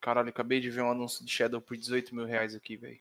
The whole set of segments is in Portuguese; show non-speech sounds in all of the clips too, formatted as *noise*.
Caralho, acabei de ver um anúncio de Shadow por 18 mil reais aqui, velho.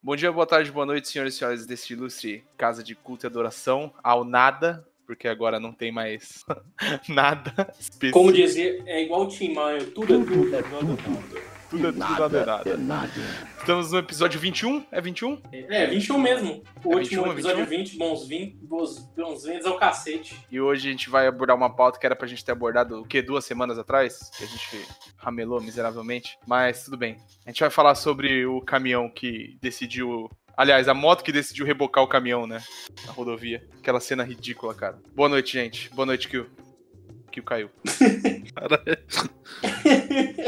Bom dia, boa tarde, boa noite, senhores e senhoras deste ilustre casa de culto e adoração ao nada, porque agora não tem mais *laughs* nada específico. Como dizer, é igual o Tim Maio, tudo é tudo, nada é nada. Tudo é tudo, nada é nada. Estamos no episódio 21? É 21? É, 21 mesmo. O É último 21, episódio 21? 20, bons 20, bons, bons ventos ao cacete. E hoje a gente vai abordar uma pauta que era pra gente ter abordado, o quê? Duas semanas atrás? Que a gente ramelou miseravelmente. Mas tudo bem. A gente vai falar sobre o caminhão que decidiu. Aliás, a moto que decidiu rebocar o caminhão, né? Na rodovia. Aquela cena ridícula, cara. Boa noite, gente. Boa noite, Kill. Kill caiu. *laughs*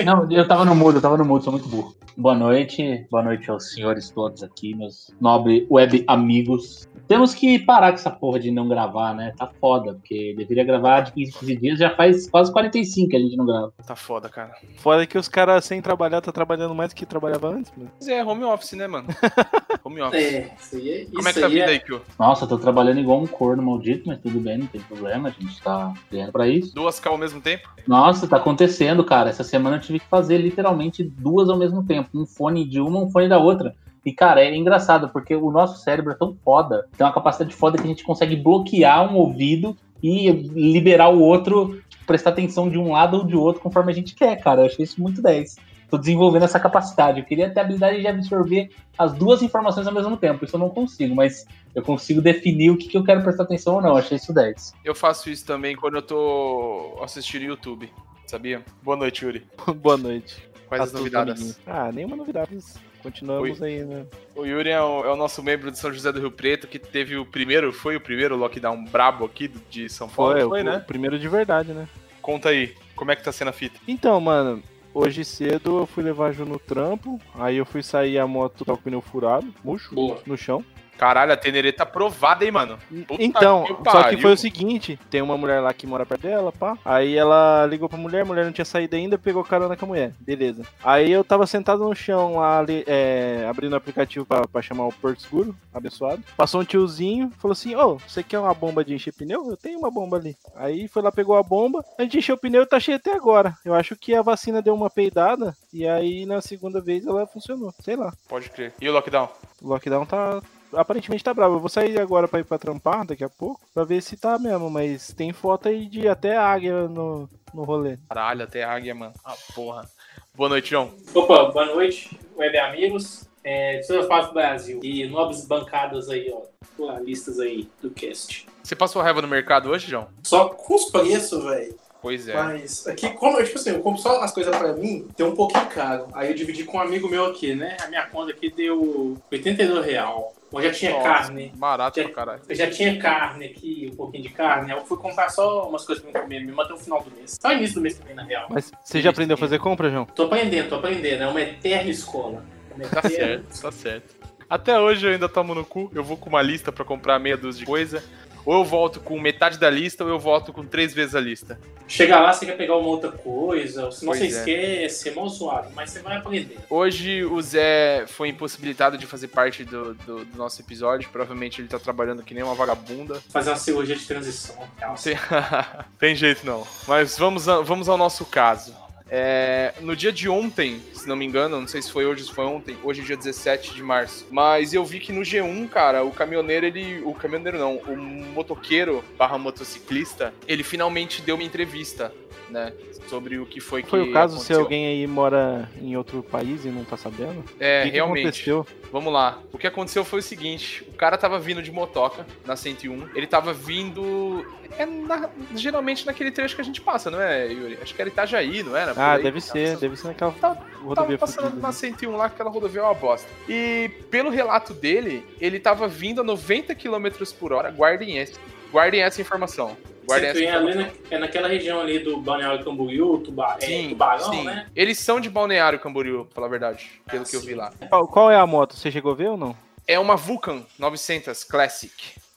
Não, eu tava no mudo, eu tava no mudo, sou muito burro. Boa noite, boa noite aos senhores todos aqui, meus nobres web amigos. Temos que parar com essa porra de não gravar, né? Tá foda, porque deveria gravar de 15, 15 dias, já faz quase 45 que a gente não grava. Tá foda, cara. Foda que os caras sem trabalhar tá trabalhando mais do que trabalhava antes, mano. Mas é home office, né, mano? *laughs* Home office. É, isso aí é. Como é que tá a vida é- aí, Kill? Nossa, eu tô trabalhando igual um corno maldito, mas tudo bem, não tem problema, a gente tá ganhando pra isso. Duas K ao mesmo tempo? Nossa, tá acontecendo, cara. Essa semana eu tive que fazer literalmente duas ao mesmo tempo. Um fone de uma, um fone da outra. E, cara, é engraçado, porque o nosso cérebro é tão foda, tem uma capacidade foda que a gente consegue bloquear um ouvido e liberar o outro, prestar atenção de um lado ou de outro conforme a gente quer, cara. Eu achei isso muito 10. Tô desenvolvendo essa capacidade. Eu queria ter a habilidade de absorver as duas informações ao mesmo tempo. Isso eu não consigo, mas eu consigo definir o que, que eu quero prestar atenção ou não. Eu achei isso 10. Eu faço isso também quando eu tô assistindo YouTube, sabia? Boa noite, Yuri. *laughs* Boa noite. Quais a as todos, novidades? Ah, nenhuma novidade. Continuamos aí, né? O Yuri é o, é o nosso membro de São José do Rio Preto que teve o primeiro, foi o primeiro lockdown brabo aqui de São Paulo, Foi, foi, o, né? o primeiro de verdade, né? Conta aí, como é que tá sendo a fita? Então, mano, hoje cedo eu fui levar a Ju no trampo, aí eu fui sair a moto tá com o pneu furado, murcho, Boa. no chão. Caralho, a Tenerê tá provada, hein, mano? Puta então, que só que foi o seguinte, tem uma mulher lá que mora perto dela, pá. Aí ela ligou pra mulher, a mulher não tinha saído ainda, pegou carona com a mulher. Beleza. Aí eu tava sentado no chão lá, ali, é, abrindo o aplicativo pra, pra chamar o Porto Seguro, abençoado. Passou um tiozinho, falou assim, ô, você quer uma bomba de encher pneu? Eu tenho uma bomba ali. Aí foi lá, pegou a bomba, a gente encheu o pneu e tá cheio até agora. Eu acho que a vacina deu uma peidada, e aí na segunda vez ela funcionou. Sei lá. Pode crer. E o lockdown? O lockdown tá. Aparentemente tá bravo. Eu vou sair agora pra ir pra trampar daqui a pouco. Pra ver se tá mesmo. Mas tem foto aí de até águia no, no rolê. Caralho, até águia, mano. Ah, porra. Boa noite, João. Opa, boa noite, web amigos. É, de toda parte do Brasil. E nobres bancadas aí, ó. Pluralistas aí do cast. Você passou raiva no mercado hoje, João? Só com os preços, velho. Pois é. Mas aqui, como eu, tipo assim, eu compro só as coisas pra mim, tem um pouquinho caro. Aí eu dividi com um amigo meu aqui, né? A minha conta aqui deu 82 real. Eu já tinha Nossa, carne. Barato Já- pra caralho. Eu já tinha carne aqui, um pouquinho de carne. Eu fui comprar só umas coisas pra mim comer mesmo até o final do mês. Só início do mês também, na real. Mas você já aprendeu a fazer compra, João? Tô aprendendo, tô aprendendo. É uma eterna escola. É Tá certo, tá certo. Até hoje eu ainda tomo no cu. Eu vou com uma lista pra comprar meia dúzia de coisa. Ou eu volto com metade da lista, ou eu volto com três vezes a lista. Chegar lá, você quer pegar uma outra coisa, senão Pois você é. esquece, é mal zoado, mas você vai aprender. Hoje o Zé foi impossibilitado de fazer parte do, do- do nosso episódio. Provavelmente ele tá trabalhando que nem uma vagabunda. Fazer uma cirurgia de transição. Não tem, *laughs* tem jeito não. Mas vamos, a- vamos ao nosso caso. É, no dia de ontem, se não me engano, não sei se foi hoje ou se foi ontem, hoje é dia 17 de março. Mas eu vi que no G1, cara, o caminhoneiro, ele. O caminhoneiro não, o motoqueiro barra motociclista, ele finalmente deu uma entrevista, né? Sobre o que foi que. Foi o caso se aconteceu. alguém aí mora em outro país e não tá sabendo? É, o que, realmente. aconteceu? Vamos lá. O que aconteceu foi o seguinte: o cara tava vindo de motoca na 101. Ele tava vindo. É na- geralmente naquele trecho que a gente passa, não é, Yuri? Acho que era Itajaí, não era? Por Ah, aí. deve ser, deve ser naquela Tava- rodovia Tava passando fudida. na 101 lá, que aquela rodovia é uma bosta. E pelo relato dele, ele tava vindo a 90 km por hora. Guardem esse. Guardem essa informação. Guardem essa informação. na, é naquela região ali do Balneário Camboriú, tuba, é, Sim, Tubarão, sim. né? Eles são de Balneário Camboriú, pra falar a verdade, pelo Ah, que eu sim. vi lá. Qual, qual é a moto? Você chegou a ver ou não? É uma Vulcan 900 Classic.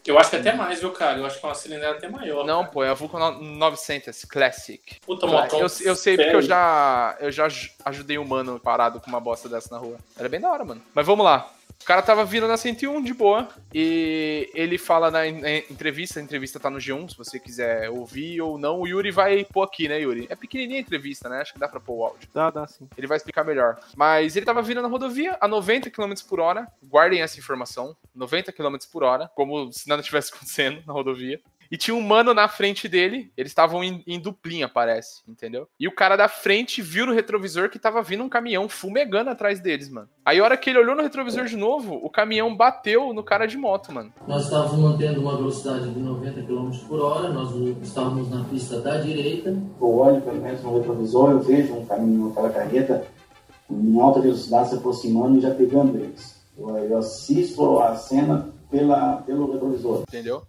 Eu acho que até mais, viu, cara? Eu acho que é uma cilindrada até maior. Não, cara. pô, é a Vulcan no- 900 Classic. Puta, Eu, motão. eu sei porque eu já, eu já aj- ajudei um mano parado com uma bosta dessa na rua. Era bem da hora, mano. Mas vamos lá. O cara tava vindo na 101 de boa e ele fala na, en- na entrevista, a entrevista tá no G1, se você quiser ouvir ou não, o Yuri vai pôr aqui, né, Yuri? É pequenininha a entrevista, né? Acho que dá pra pôr o áudio. Dá, dá sim. Ele vai explicar melhor. Mas ele tava vindo na rodovia a 90 km por hora. Guardem essa informação. 90 km por hora, como se nada tivesse *laughs* acontecendo na rodovia. E tinha um mano na frente dele. Eles estavam em, em duplinha, parece, entendeu? E o cara da frente viu no retrovisor que tava vindo um caminhão fumegando atrás deles, mano. Aí a hora que ele olhou no retrovisor de novo, o caminhão bateu no cara de moto, mano. Nós estávamos mantendo uma velocidade de 90 km por hora, nós estávamos na pista da direita. Eu olho pelo menos no retrovisor, eu vejo um caminho, aquela carreta em alta velocidade se aproximando e já pegando eles. Eu, eu assisto a cena pela, pelo retrovisor. entendeu?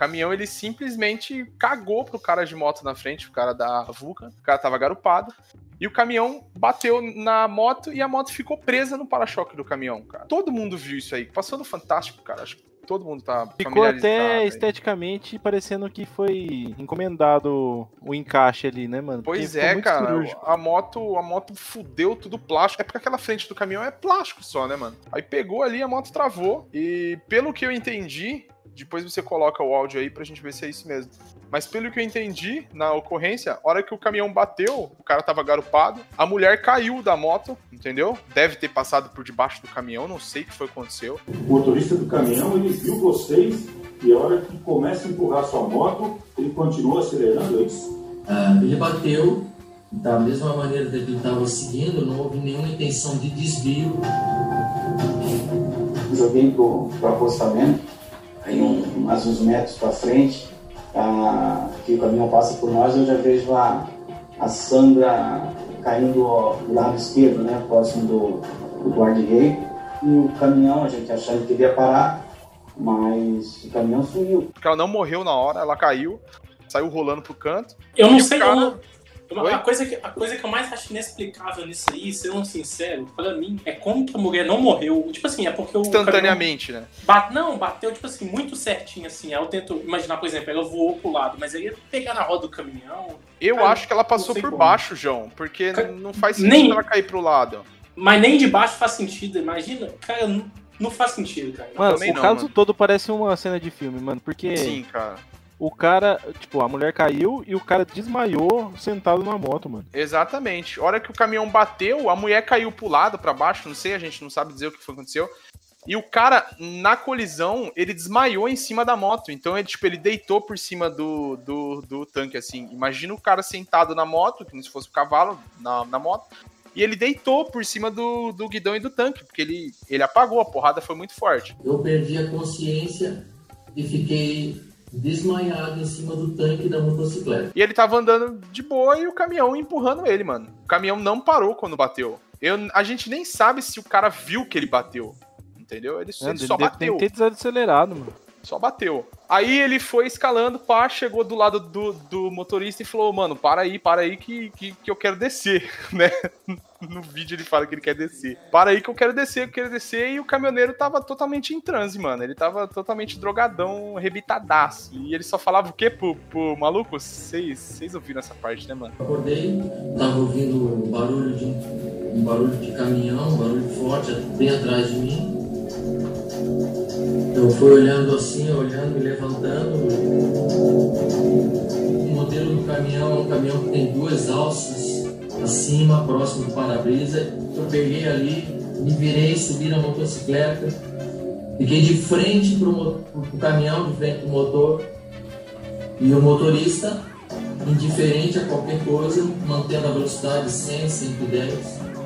O caminhão, ele simplesmente cagou pro cara de moto na frente, o cara da Vulcan. O cara tava garupado. E o caminhão bateu na moto e a moto ficou presa no para-choque do caminhão, cara. Todo mundo viu isso aí. Passou no Fantástico, cara. Acho que todo mundo tá Ficou até aí. esteticamente parecendo que foi encomendado o encaixe ali, né, mano? Porque Pois ficou é, cara. cirúrgico. A moto, a moto fudeu tudo plástico. É porque aquela frente do caminhão é plástico só, né, mano? Aí pegou ali, a moto travou. E pelo que eu entendi, depois você coloca o áudio aí pra gente ver se é isso mesmo. Mas pelo que eu entendi na ocorrência, a hora que o caminhão bateu, o cara tava garupado, a mulher caiu da moto, entendeu? Deve ter passado por debaixo do caminhão, não sei o que foi que aconteceu. O motorista do caminhão, ele viu vocês e a hora que começa a empurrar sua moto, ele continua acelerando é isso. Ah, ele bateu da mesma maneira que ele estava seguindo, não houve nenhuma intenção de desvio. Joguei pro, pro acostamento, aí um, mais uns metros pra frente, ah, que o caminhão passa por nós, eu já vejo a, a Sandra caindo ó, do lado esquerdo, né, próximo do, do guarda-rei, e o caminhão, a gente achando que ele ia parar, mas o caminhão sumiu. Porque ela não morreu na hora, ela caiu, saiu rolando pro canto. Eu não sei. cara- eu não- uma- Oi? a, coisa que, a coisa que eu mais acho inexplicável nisso aí, sendo sincero, pra mim, é como que a mulher não morreu. Tipo assim, é porque o. Instantaneamente, né? Bate, não, bateu, tipo assim, muito certinho, assim. Aí eu tento imaginar, por exemplo, ela voou pro lado, mas aí ia pegar na roda do caminhão. Eu Cara, acho que ela passou por como. baixo, João, porque Cara, não faz sentido nem- ela cair pro lado. Mas nem de baixo faz sentido, imagina. Cara, não, não faz sentido, cara. Mano, o não, caso mano. todo parece uma cena de filme, mano. Porque Sim, cara. O cara, tipo, a mulher caiu e o cara desmaiou sentado na moto, mano. Exatamente. A hora que o caminhão bateu, a mulher caiu pro lado, pra baixo, não sei, a gente não sabe dizer o que foi que aconteceu. E o cara, na colisão, ele desmaiou em cima da moto. Então, ele, tipo, ele deitou por cima do, do, do tanque, assim. Imagina o cara sentado na moto, como se fosse o cavalo na, na moto. E ele deitou por cima do, do guidão e do tanque, porque ele, ele apagou, a porrada foi muito forte. Eu perdi a consciência e fiquei desmaiado em cima do tanque da motocicleta. E ele tava andando de boa e o caminhão empurrando ele, mano. O caminhão não parou quando bateu. Eu, a gente nem sabe se o cara viu que ele bateu. Entendeu? Ele, É, ele só deve bateu. ter desacelerado, mano. Só bateu. Aí ele foi escalando, pá, chegou do lado do, do motorista e falou, mano, para aí, para aí que, que, que eu quero descer, *laughs* né? No vídeo ele fala que ele quer descer. Para aí que eu quero descer, eu quero descer. E o caminhoneiro tava totalmente em transe, mano. Ele tava totalmente drogadão, rebitadaço. E ele só falava o quê pro, pro maluco? Vocês ouviram essa parte, né, mano? Acordei, tava ouvindo barulho de um barulho de caminhão, um barulho forte bem atrás de mim. Eu fui olhando assim, olhando, me levantando. O modelo do caminhão é um caminhão que tem duas alças acima, próximo do para-brisa. Eu peguei ali, me virei, subi na motocicleta, fiquei de frente mo- pro caminhão, de frente pro motor. E o motorista indiferente a qualquer coisa, mantendo a velocidade 100, 110.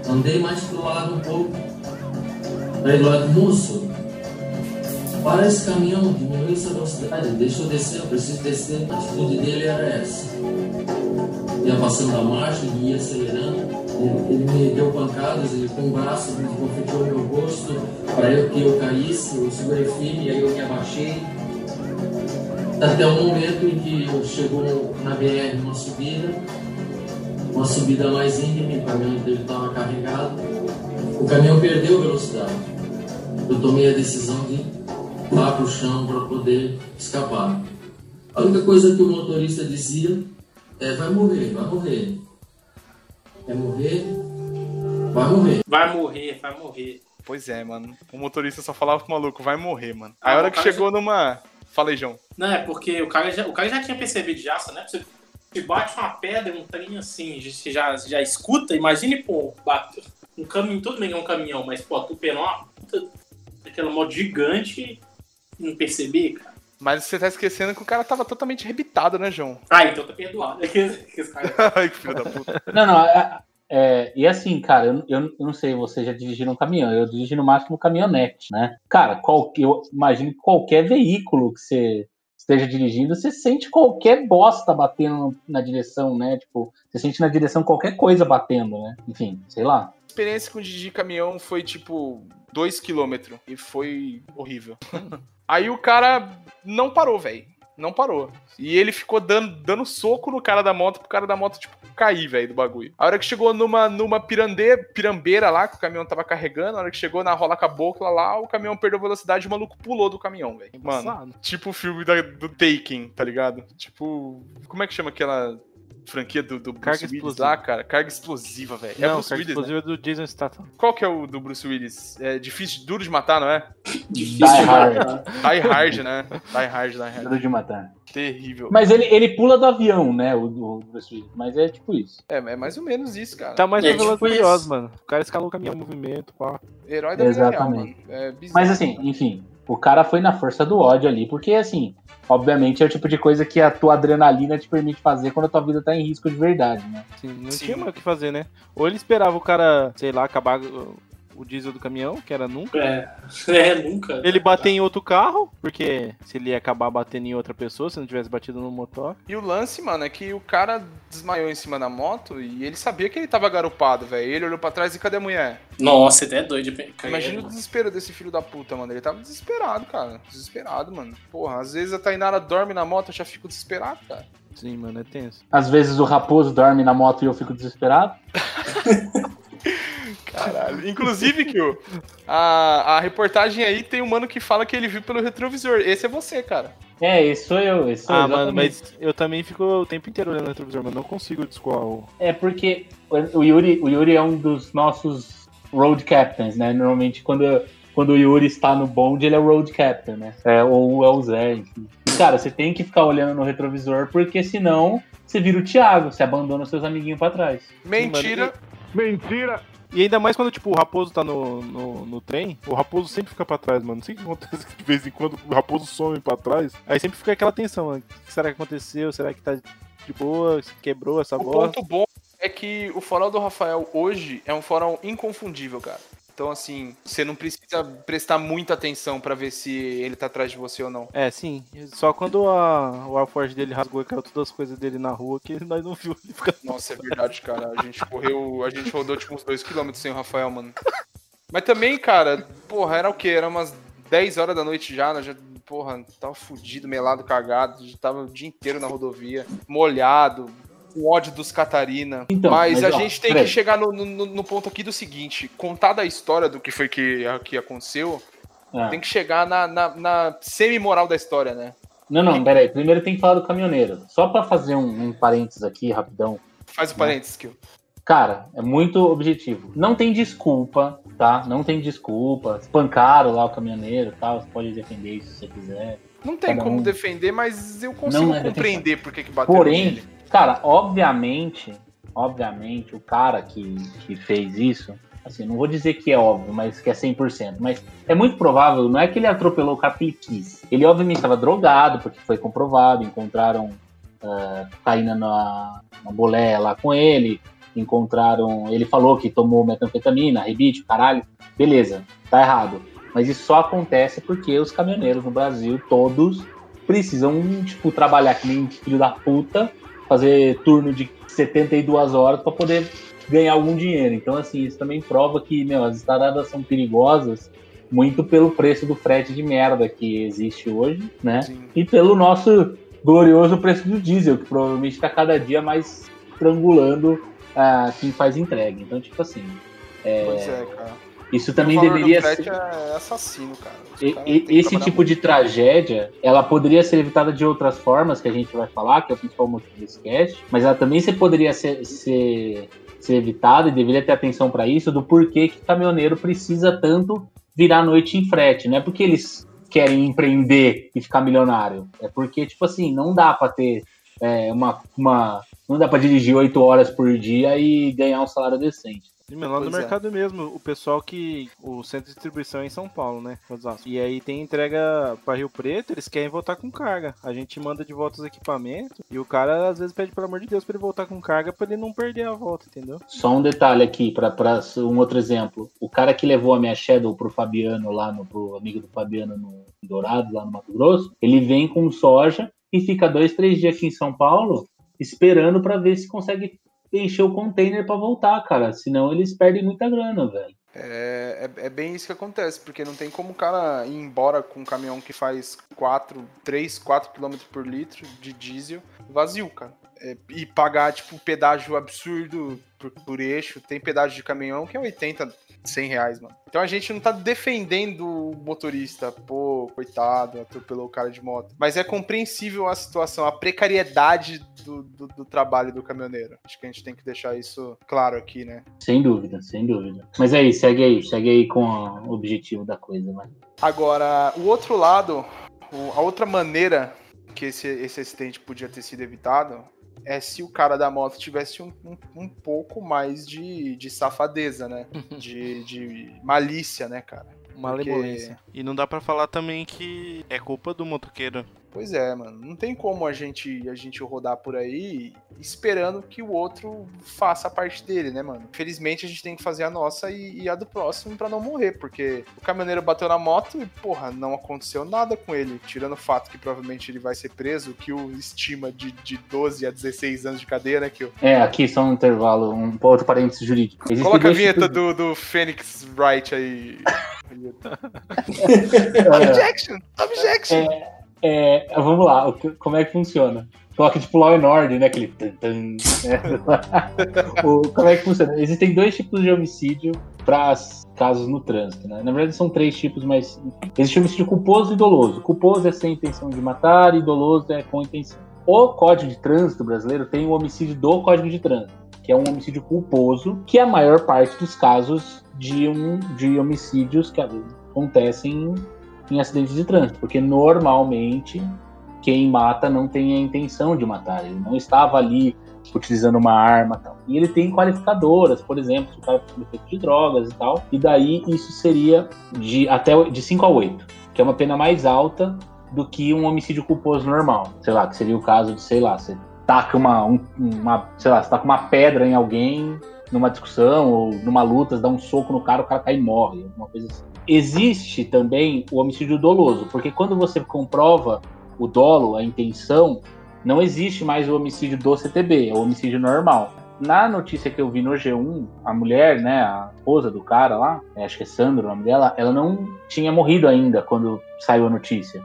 Andei mais pro lado um pouco. Aí do lado, moço, para esse caminhão, diminui essa velocidade, deixa eu descer, eu preciso descer. A atitude dele era essa. Ia passando a ele ia acelerando. Ele, ele me deu pancadas, ele com o braço, me confetou meu rosto, para eu que eu caísse, eu segurei firme, aí eu me abaixei. Até o momento em que chegou na BR uma subida, uma subida mais íngreme, o caminhão dele estava carregado. O caminhão perdeu velocidade. Eu tomei a decisão de lá para o chão para poder escapar. A única coisa que o motorista dizia é: vai morrer, vai morrer. Vai morrer, vai morrer. Vai morrer, vai morrer. Pois é, mano. O motorista só falava pro maluco, vai morrer, mano. Ah, Aí a hora que chegou numa. Falei, João. Não, é porque o cara já, o cara já tinha percebido já, né? Você se bate uma pedra, um trem assim, você já, já escuta, imagine, pô, bate um caminhão, tudo bem que é um caminhão, mas, pô, tu pegar uma puta, aquela moto gigante não perceber, cara. Mas você tá esquecendo que o cara tava totalmente rebitado, né, João? Ah, então tá perdoado. *laughs* *laughs* Ai, que filho da puta. Não, não, é, é, e assim, cara, eu, eu, eu não sei, você já dirigiu um caminhão, eu dirijo no máximo caminhonete, né? Cara, qual, eu imagino que qualquer veículo que você esteja dirigindo, você sente qualquer bosta batendo na direção, né? Tipo, você sente na direção qualquer coisa batendo, né? Enfim, sei lá. A experiência com o Didi caminhão foi tipo 2km e foi horrível. *laughs* Aí o cara não parou, velho. Não parou. E ele ficou dando, dando soco no cara da moto pro cara da moto, tipo, cair, velho, do bagulho. A hora que chegou numa, numa pirande, pirambeira lá, que o caminhão tava carregando, a hora que chegou na rola cabocla lá, o caminhão perdeu velocidade e o maluco pulou do caminhão, velho. Mano, tipo o filme da- do Taken, tá ligado? Tipo, como é que chama aquela franquia do, do Bruce Carga Willis explosiva. lá, cara? Carga explosiva, velho. É Não, Bruce cara, Willis, né? explosivo é do Jason Statham. Qual que é o do Bruce Willis? É difícil, duro de matar, não é? Difícil Die Hard. Die Hard, né? Die Hard, Die Hard. Duro de matar. Terrível. Mas ele, ele pula do avião, né? O, o Bruce Willis, mas é tipo isso. É, é mais ou menos isso, cara. Tá mais É, tipo isso. mano. O cara escalou o caminhão movimento, pá. Herói da real, Exatamente. mano. É bizarro. Mas assim, enfim, o cara foi na força do ódio ali, porque assim, obviamente é o tipo de coisa que a tua adrenalina te permite fazer quando a tua vida tá em risco de verdade, né? Assim, não Sim. tinha mais o que fazer, né? Ou ele esperava o cara, sei lá, acabar o, diesel do caminhão, que era nunca. É, *laughs* é, nunca. Ele bater em outro carro, porque se ele ia acabar batendo em outra pessoa, se não tivesse batido no motor. E o lance, mano, é que o cara desmaiou em cima da moto e ele sabia que ele tava garupado, velho. Ele olhou pra trás e cadê a mulher? Nossa, até é doido. cara. Imagina o desespero desse filho da puta, mano. Ele tava desesperado, cara. Desesperado, mano. Porra, às vezes a Tainara dorme na moto, eu já fico desesperado, cara. Sim, mano, é tenso. Às vezes o raposo dorme na moto e eu fico desesperado. *laughs* Caralho. Inclusive, Kio, a, a reportagem aí tem um mano que fala que ele viu pelo retrovisor. Esse é você, cara. É, esse sou eu, esse sou eu, Ah, mano, exatamente. mas eu também fico o tempo inteiro olhando no retrovisor, mas não consigo descolar o. É porque o Yuri, o Yuri é um dos nossos road captains, né? Normalmente quando, quando o Yuri está no bonde, ele é o road captain, né? É, ou é o Zé, enfim. E, Cara, você tem que ficar olhando no retrovisor, porque senão você vira o Thiago, você abandona os seus amiguinhos pra trás. Mentira. E ainda mais quando, tipo, o raposo tá no, no, no trem, o raposo sempre fica pra trás, mano. Não sei o que acontece de vez em quando o raposo some pra trás. Aí sempre fica aquela tensão, mano. O que será que aconteceu? Será que tá de boa? Se Quebrou essa O bosta? ponto bom é que o farol do Rafael hoje é um farol inconfundível, cara. Então, assim, você não precisa prestar muita atenção pra ver se ele tá atrás de você ou não. É, sim. Só quando a, o Alforge dele rasgou e caiu todas as coisas dele na rua que nós não viu ele ficar. *laughs* Nossa, é verdade, cara. A gente correu, a gente rodou tipo uns 2km sem o Rafael, mano. Mas também, cara, porra, era o quê? Era umas 10 horas da noite já, nós já, porra, tava fudido, melado, cagado, tava o dia inteiro na rodovia, molhado, com ódio dos Catarina. Então, mas, mas, a ó, gente tem peraí. que chegar no, no, no ponto aqui do seguinte: contar da história do que foi que, que aconteceu, Ah. tem que chegar na, na, na semi-moral da história, né? Não, não, peraí. Primeiro tem que falar do caminhoneiro. Só pra fazer um, um parênteses aqui, rapidão. Faz o parênteses, Kill. Cara, é muito objetivo. Não tem desculpa, tá? Não tem desculpa. Espancaram lá o caminhoneiro e tal. Você pode defender isso se você quiser. Não tem Cada como um. defender, mas eu consigo Não é compreender por que, bateu Porém, nele. cara, obviamente, obviamente, o cara que, que fez isso, assim, não vou dizer que é óbvio, mas que é 100%, mas é muito provável, não é que ele atropelou o cara ele quis. Ele obviamente estava drogado, porque foi comprovado, encontraram cocaína na, na boleia lá com ele, encontraram, ele falou que tomou metanfetamina, rebite, caralho, beleza, tá errado. Mas isso só acontece porque os caminhoneiros no Brasil, todos, precisam, tipo, trabalhar que nem filho da puta, fazer turno de 72 horas para poder ganhar algum dinheiro. Então, assim, isso também prova que, meu, as estradas são perigosas muito pelo preço do frete de merda que existe hoje, né? Sim. E pelo nosso glorioso preço do diesel, que provavelmente está cada dia mais estrangulando ah, quem faz entrega. Então, tipo assim, Pois é, cara. Isso também deveria ser. é assassino, cara. E- e- esse tipo muito. de tragédia, ela poderia ser evitada de outras formas, que a gente vai falar, que é o principal motivo desse cast, mas ela também se poderia ser, ser, ser evitada e deveria ter atenção para isso, do porquê que caminhoneiro precisa tanto virar noite em frete. Não é porque eles querem empreender e ficar milionário, é porque, tipo assim, não dá para ter é, uma, uma. Não dá para dirigir oito horas por dia e ganhar um salário decente. E, mano, lá no é. mercado mesmo, o pessoal que. O centro de distribuição é em São Paulo, né? Osasco. E aí tem entrega pra Rio Preto, eles querem voltar com carga. A gente manda de volta os equipamentos e o cara às vezes pede, pelo amor de Deus, pra ele voltar com carga pra ele não perder a volta, entendeu? Só um detalhe aqui, para um outro exemplo. O cara que levou a minha Shadow pro Fabiano lá, no, pro amigo do Fabiano no Dourado, lá no Mato Grosso, ele vem com soja e fica dois, três dias aqui em São Paulo esperando para ver se consegue encher o container para voltar, cara. Senão eles perdem muita grana, velho. É, é, é bem isso que acontece, porque não tem como o cara ir embora com um caminhão que faz 4, 3, 4 km por litro de diesel vazio, cara. É, e pagar, tipo, pedágio absurdo por, por eixo. Tem pedágio de caminhão que é 80, 100 reais, mano. Então a gente não tá defendendo o motorista, pô, coitado, atropelou o cara de moto. Mas é compreensível a situação, a precariedade do, do, do trabalho do caminhoneiro. Acho que a gente tem que deixar isso claro aqui, né? Sem dúvida, sem dúvida. Mas aí, segue aí, segue aí com o objetivo da coisa, né? Agora, o outro lado, a outra maneira que esse, esse acidente podia ter sido evitado é se o cara da moto tivesse um, um, um pouco mais de, de safadeza, né? *laughs* De, de malícia, né, cara? Malemolência. E não dá pra falar também que é culpa do motoqueiro. Pois é, mano. Não tem como a gente, a gente rodar por aí esperando que o outro faça a parte dele, né, mano? Infelizmente a gente tem que fazer a nossa e, e a do próximo pra não morrer, porque o caminhoneiro bateu na moto e, porra, não aconteceu nada com ele. Tirando o fato que provavelmente ele vai ser preso, que o estima de, de 12 a 16 anos de cadeia, né, Kio? É, aqui só um intervalo, um outro parênteses jurídico. Existem Coloca a vinheta do, do Phoenix Wright aí. de- *laughs* Objection! Objection! É, vamos lá, como é que funciona? Coloca tipo Law and Order, né? Aquele. né? *laughs* O- como é que funciona? Existem dois tipos de homicídio para casos no trânsito, né? Na verdade são três tipos, mas existe homicídio culposo e doloso. Culposo é sem intenção de matar e doloso é com intenção. O Código de Trânsito brasileiro tem o homicídio do Código de Trânsito, que é um homicídio culposo, que é a maior parte dos casos de, um, de homicídios que acontecem em acidentes de trânsito, porque normalmente quem mata não tem a intenção de matar, ele não estava ali utilizando uma arma tal. E ele tem qualificadoras, por exemplo, se o cara for efeito de drogas e tal, e daí isso seria de até de 5 a 8, que é uma pena mais alta do que um homicídio culposo normal. Sei lá, que seria o caso de, sei lá, você taca uma, um- uma sei lá, você taca uma pedra em alguém numa discussão ou numa luta, você dá um soco no cara, o cara cai e morre, alguma coisa assim. Existe também o homicídio doloso, porque quando você comprova o dolo, a intenção, não existe mais o homicídio do CTB, é o homicídio normal. Na notícia que eu vi no G1, a mulher, né, a esposa do cara lá, é, acho que é Sandro o nome dela, ela não tinha morrido ainda quando saiu a notícia.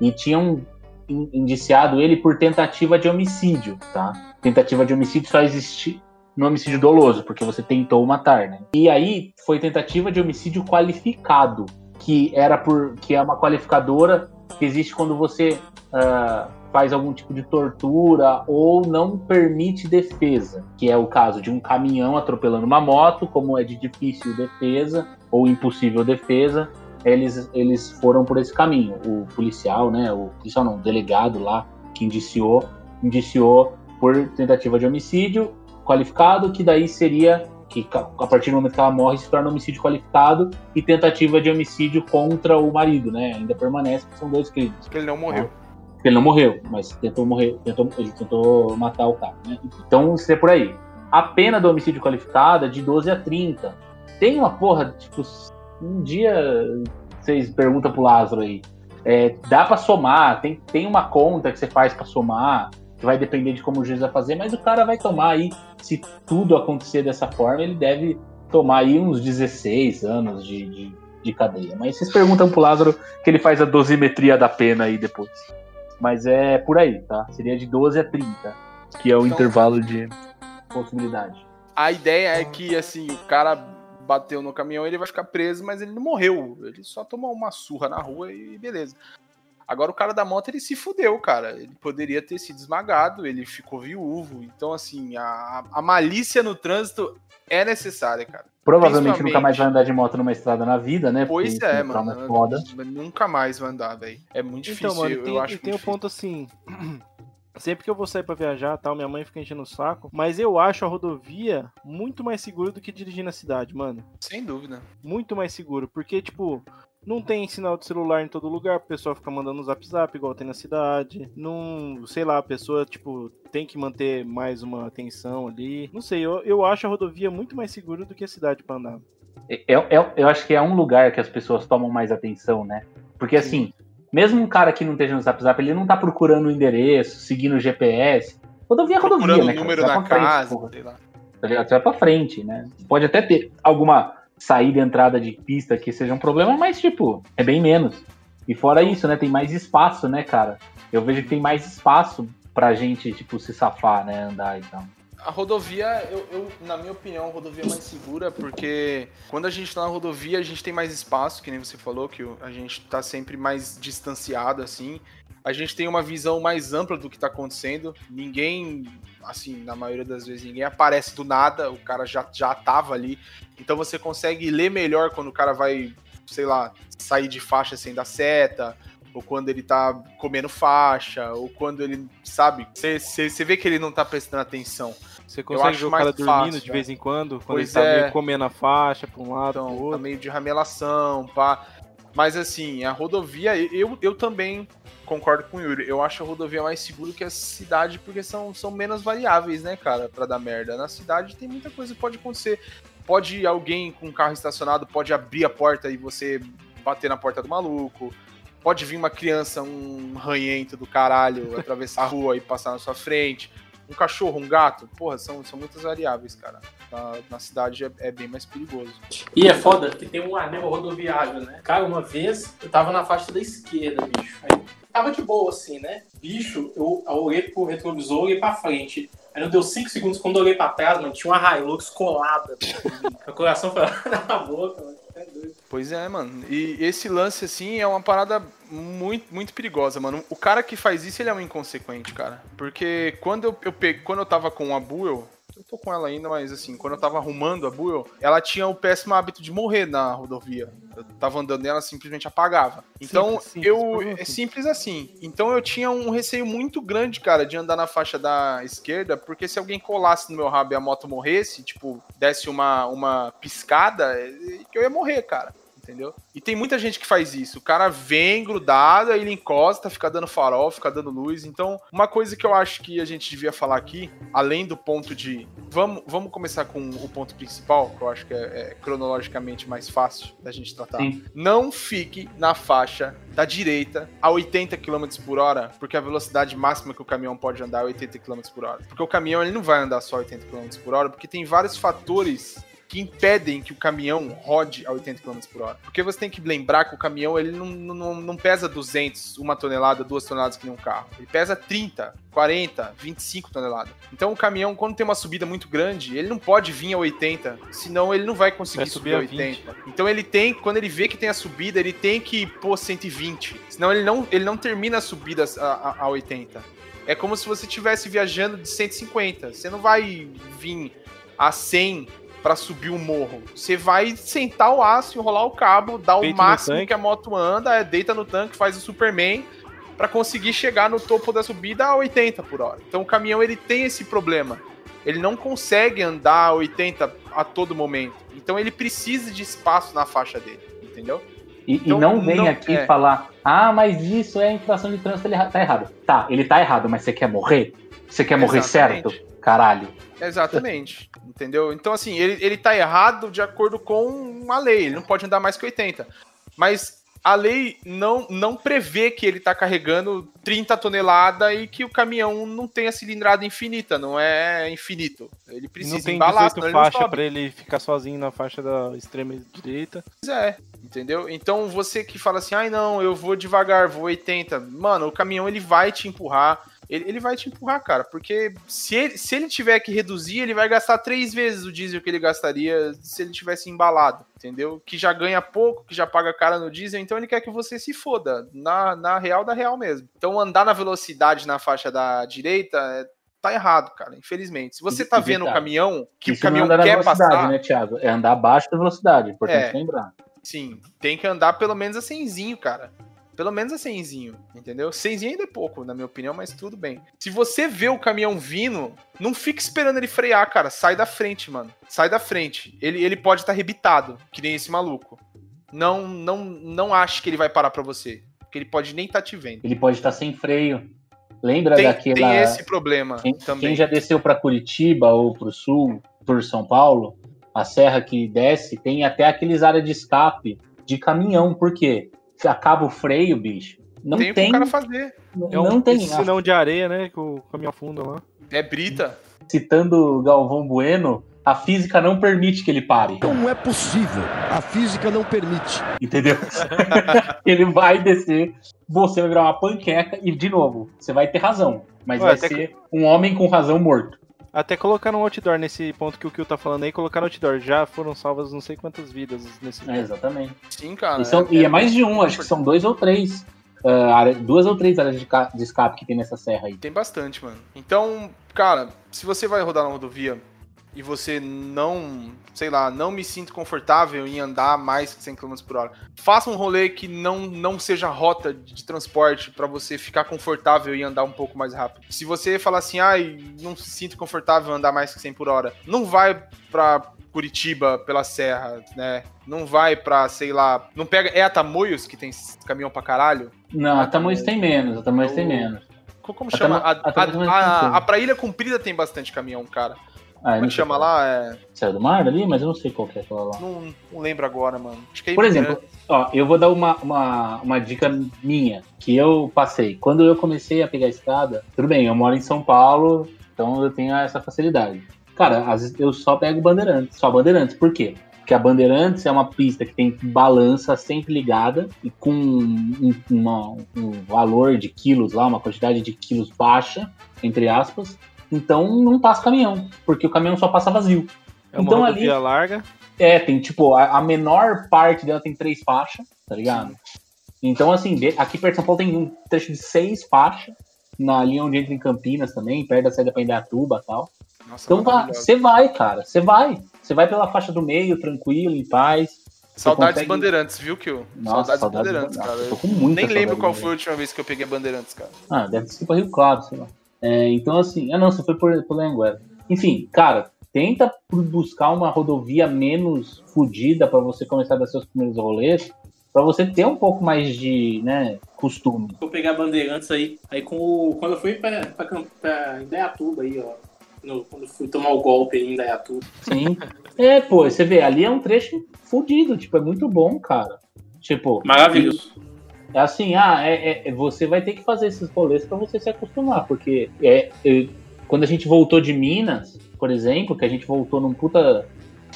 E tinham in- indiciado ele por tentativa de homicídio, tá? Tentativa de homicídio só existe no homicídio doloso, porque você tentou matar, né? E aí foi tentativa de homicídio qualificado, que era por que é uma qualificadora que existe quando você ah, faz algum tipo de tortura ou não permite defesa, que é o caso de um caminhão atropelando uma moto, como é de difícil defesa ou impossível defesa, eles, eles foram por esse caminho. O policial, né, o policial não, o delegado lá que indiciou, indiciou por tentativa de homicídio qualificado, que daí seria que a partir do momento que ela morre se torna homicídio qualificado e tentativa de homicídio contra o marido, né? Ainda permanece, são dois crimes. Porque ele não morreu. Ele não morreu, mas tentou morrer, tentou, ele tentou matar o cara, né? Então, isso é por aí. A pena do homicídio qualificado é de 12 a 30. Tem uma porra, tipo, um dia vocês perguntam pro Lázaro aí, é, dá pra somar, tem, tem uma conta que você faz pra somar, que vai depender de como o juiz vai fazer, mas o cara vai tomar aí, se tudo acontecer dessa forma, ele deve tomar aí uns 16 anos de, de, de cadeia. Mas vocês perguntam pro Lázaro que ele faz a dosimetria da pena aí depois. Mas é por aí, tá? Seria de 12 a 30, que é o Então- intervalo de possibilidade. A ideia é que, assim, o cara bateu no caminhão, ele vai ficar preso, mas ele não morreu. Ele só tomou uma surra na rua e beleza. Agora o cara da moto ele se fudeu, cara. Ele poderia ter sido esmagado, ele ficou viúvo. Então, assim, a, a malícia no trânsito é necessária, cara. Provavelmente nunca mais vai andar de moto numa estrada na vida, né? Pois Porque é, trauma mano. é foda. Nunca mais vai andar, velho. É muito difícil. Então, mano, eu, tem, eu acho e tem um ponto assim. *clears throat* Sempre que eu vou sair pra viajar, tal, minha mãe fica enchendo o saco. Mas eu acho a rodovia muito mais segura do que dirigir na cidade, mano. difícil. Sem dúvida. Muito mais seguro. Porque, tipo, não tem sinal de celular em todo lugar, o pessoal fica mandando zap zap, igual tem na cidade. Não, sei lá, a pessoa, tipo, tem que manter mais uma atenção ali. Não sei, eu, eu acho a rodovia muito mais segura do que a cidade pra andar. Eu, eu, eu acho que é um lugar que as pessoas tomam mais atenção, né? Porque assim, mesmo um cara que não esteja no Zap Zap, ele não tá procurando o endereço, seguindo o GPS. Rodovia é rodovia, Procurando né? o cara? número frente, casa, porra. sei lá. Tá? Você vai pra frente, né? Pode até ter alguma saída e entrada de pista que seja um problema, mas, tipo, é bem menos. E fora isso, né? Tem mais espaço, né, cara? Eu vejo que tem mais espaço pra gente, tipo, se safar, né? Andar e tal. A rodovia, eu, eu- na minha opinião, a rodovia é mais segura, porque quando a gente tá na rodovia, a gente tem mais espaço, que nem você falou, que a gente tá sempre mais distanciado, assim. A gente tem uma visão mais ampla do que tá acontecendo. Ninguém, assim, na maioria das vezes, ninguém aparece do nada, o cara já, já tava ali. Então você consegue ler melhor quando o cara vai, sei lá, sair de faixa sem dar seta, ou quando ele tá comendo faixa, ou quando ele, sabe, você- vê que ele não tá prestando atenção. Você consegue ver o cara dormindo fácil, de né? vez em quando, quando Pois ele tá é. meio comendo a faixa pra um lado, pro Então, tá outro. meio de ramelação, pá. Mas assim, a rodovia, eu, eu também concordo com o Yuri. Eu acho a rodovia mais segura que a cidade, porque são, são menos variáveis, né, cara, pra dar merda. Na cidade tem muita coisa que pode acontecer. Pode alguém com um carro estacionado, pode abrir a porta e você bater na porta do maluco. Pode vir uma criança, um ranhento do caralho, *laughs* atravessar a rua e passar na sua frente. Um cachorro, um gato. Porra, são, são muitas variáveis, cara. Na, na cidade é, é bem mais perigoso. E é foda que tem um anel rodoviário, né? Cara, uma vez eu tava na faixa da esquerda, bicho. Aí tava de boa assim, né? Bicho, eu, eu olhei pro retrovisor, olhei pra frente. Aí não deu 5 segundos quando eu olhei pra trás, mano, tinha uma Hilux colada. Meu coração foi lá *laughs* na boca, mano. É. Pois é, mano. E esse lance, assim, é uma parada muito, muito perigosa, mano. O cara que faz isso, ele é um inconsequente, cara. Porque quando eu, eu peguei, quando eu tava com a Buell, eu tô com ela ainda, mas assim, quando eu tava arrumando a Buell, ela tinha o péssimo hábito de morrer na rodovia. Eu tava andando e ela simplesmente apagava. Então, Simples, simples, eu. É simples. assim. Então eu tinha um receio muito grande, cara, de andar na faixa da esquerda, porque se alguém colasse no meu rabo e a moto morresse, tipo, desse uma, uma piscada, é- que eu ia morrer, cara. Entendeu? E tem muita gente que faz isso. O cara vem grudado, aí ele encosta, fica dando farol, fica dando luz. Então, uma coisa que eu acho que a gente devia falar aqui, além do ponto de. Vamos, vamos começar com o ponto principal, que eu acho que é, é cronologicamente mais fácil da gente tratar. Sim. Não fique na faixa da direita a 80 km por hora, porque a velocidade máxima que o caminhão pode andar é 80 km por hora. Porque o caminhão ele não vai andar só 80 km por hora, porque tem vários fatores que impedem que o caminhão rode a 80 km por hora. Porque você tem que lembrar que o caminhão ele não, não, não pesa 200, uma tonelada, duas toneladas que nem um carro. Ele pesa 30, 40, 25 toneladas. Então o caminhão, quando tem uma subida muito grande, ele não pode vir a 80, senão ele não vai conseguir Vai subir subir a a 80. Então ele tem, quando ele vê que tem a subida, ele tem que pôr 120. Senão ele não, ele não termina a subida a, a, a 80. É como se você estivesse viajando de 150. Você não vai vir a 100 para subir o morro. Você vai sentar o aço, enrolar o cabo, dar Peito o máximo que a moto anda, é, deita no tanque, faz o Superman para conseguir chegar no topo da subida a 80 por hora. Então o caminhão ele tem esse problema. Ele não consegue andar a 80 a todo momento. Então ele precisa de espaço na faixa dele, entendeu? E, e Então, não vem não- aqui é. falar, ah, mas isso é infração de trânsito, ele tá errado. Tá, ele tá errado, mas você quer morrer? Você quer morrer Exatamente. certo? Caralho. Exatamente. Entendeu? Então, assim, ele, ele tá errado de acordo com a lei. Ele não pode andar mais que 80. Mas a lei não, não prevê que ele tá carregando 30 toneladas e que o caminhão não tem a cilindrada infinita. Não é infinito. Ele precisa não tem embalar, 18 senão ele não faixa pra ele ficar sozinho na faixa da extrema direita. Pois é, entendeu? Então você que fala assim, ai não, eu vou devagar, vou 80. Mano, o caminhão ele vai te empurrar, ele, ele vai te empurrar, cara. Porque se ele, se ele tiver que reduzir, ele vai gastar três vezes o diesel que ele gastaria se ele tivesse embalado, entendeu? Que já ganha pouco, que já paga cara no diesel, então ele quer que você se foda. Na, na real da real mesmo. Então andar na velocidade na faixa da direita é, tá errado, cara, infelizmente. Se você tá e vendo o caminhão, que Isso o caminhão não é quer velocidade, passar, né, Thiago? É andar abaixo da velocidade, importante É. lembrar. sim, tem que andar pelo menos a 100zinho, cara. Pelo menos a 100zinho, entendeu? 100zinho ainda é pouco, na minha opinião, mas tudo bem. Se você vê o caminhão vindo, não fica esperando ele frear, cara. Sai da frente, mano. Sai da frente. Ele, ele pode estar rebitado, que nem esse maluco. Não, não, não ache que ele vai parar pra você. Porque ele pode nem estar te vendo. Ele pode estar sem freio. Lembra Tem, daquela. tem esse problema Quem, também. quem já desceu para Curitiba ou para o sul, por São Paulo, a serra que desce, tem até aqueles áreas de escape de caminhão. Por quê? Acaba o freio, bicho. Não tem, tem. o cara fazer. É um não tem. sinão de areia, né? Que o caminhão afunda lá. É brita. Citando Galvão Bueno, a física não permite que ele pare. Não é possível. A física não permite. Entendeu? *laughs* ele vai descer, você vai virar uma panqueca e, de novo, você vai ter razão. Mas Ué, vai ser um homem com razão morto. Até colocar no outdoor nesse ponto que o Kill tá falando aí, colocar no outdoor. Já foram salvas não sei quantas vidas nesse É, exatamente. Sim, cara. E, são- e é mais de um, acho que são dois ou três. ah, área- duas ou três áreas de, de escape que tem nessa serra aí. Tem bastante, mano. Então, cara, se você vai rodar na rodovia e você não, sei lá, não me sinto confortável em andar mais que 100 km por hora, faça um rolê que não, não seja rota de transporte pra você ficar confortável e andar um pouco mais rápido. Se você falar assim, ai, não se sinto confortável em andar mais que 100 por hora, não vai pra Curitiba pela serra, né? Não vai pra, sei lá, não pega. É a Tamoios que tem caminhão pra caralho? Não, Ah, a Tamoios tem menos, a Tamoios tem menos. Co- Como chama? A, a a, a, tudo. a pra Ilha Comprida tem bastante caminhão, cara. Ah, Como é que chama qual. lá? É, Saiu do mar ali, mas eu não sei qual que é aquela lá. não, não lembro agora, mano. É Por exemplo, ó, eu vou dar uma, uma, uma dica minha, que eu passei. Quando eu comecei a pegar a estrada, tudo bem, eu moro em São Paulo, então eu tenho essa facilidade. Cara, às vezes eu só pego Bandeirantes, só Bandeirantes. Por quê? Porque a Bandeirantes é uma pista que tem balança sempre ligada e com um, uma- um valor de quilos lá, uma quantidade de quilos baixa, entre aspas. Então não passa caminhão, porque o caminhão só passa vazio. É uma Então ali- larga. É, tem tipo, a, a menor parte dela tem três faixas, tá ligado? Então, assim, aqui perto de São Paulo tem um trecho de seis faixas, na linha onde entra em Campinas também, perto da saída pra Indaiatuba e tal. Nossa, Então, maravilhosa. você vai, cara, você vai. Você vai pela faixa do meio, tranquilo, em paz. Saudades consegue- Bandeirantes, viu, Kill? Nossa, saudades, saudades Bandeirantes, cara. eu tô com muita nem lembro qual foi a última vez que eu peguei Bandeirantes, cara. Ah, deve ser pra Rio Claro, sei lá. É, então, assim, ah não, você foi por, por Anguera. Enfim, cara, tenta buscar uma rodovia menos fodida pra você começar a dar seus primeiros rolês, pra você ter um pouco mais de, né, costume. Vou pegar bandeirantes aí. Aí com o, quando eu fui pra, pra, Camp- pra Indaiatuba aí, ó. No, quando eu fui tomar o golpe aí em Indaiatuba. Sim. é, pô, você vê, ali é um trecho fodido, tipo, é muito bom, cara. Tipo, Maravilhoso. É assim, ah, é, é- você vai ter que fazer esses rolês pra você se acostumar, porque é, é- quando a gente voltou de Minas, por exemplo, que a gente voltou num puta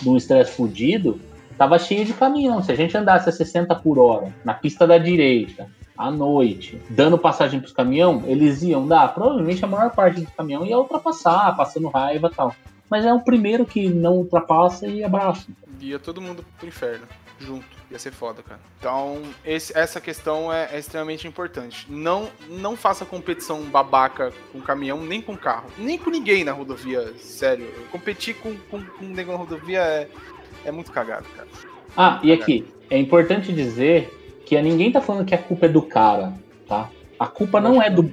de um estresse fudido, tava cheio de caminhão. Se a gente andasse a 60 por hora na pista da direita, à noite, dando passagem pros caminhão, eles iam dar, provavelmente a maior parte do caminhão ia ultrapassar, passando raiva e tal. Mas é o primeiro que não ultrapassa e abraça. Ia todo mundo pro inferno, junto. Ia ser foda, cara. Então, esse- essa questão é, é extremamente importante. Não, não faça competição babaca com caminhão, nem com carro. Nem com ninguém na rodovia, sério. Competir com, com, com um nego na rodovia é, é muito cagado, cara. Ah, e aqui, é importante dizer que ninguém tá falando que a culpa é do cara, tá? A culpa não é do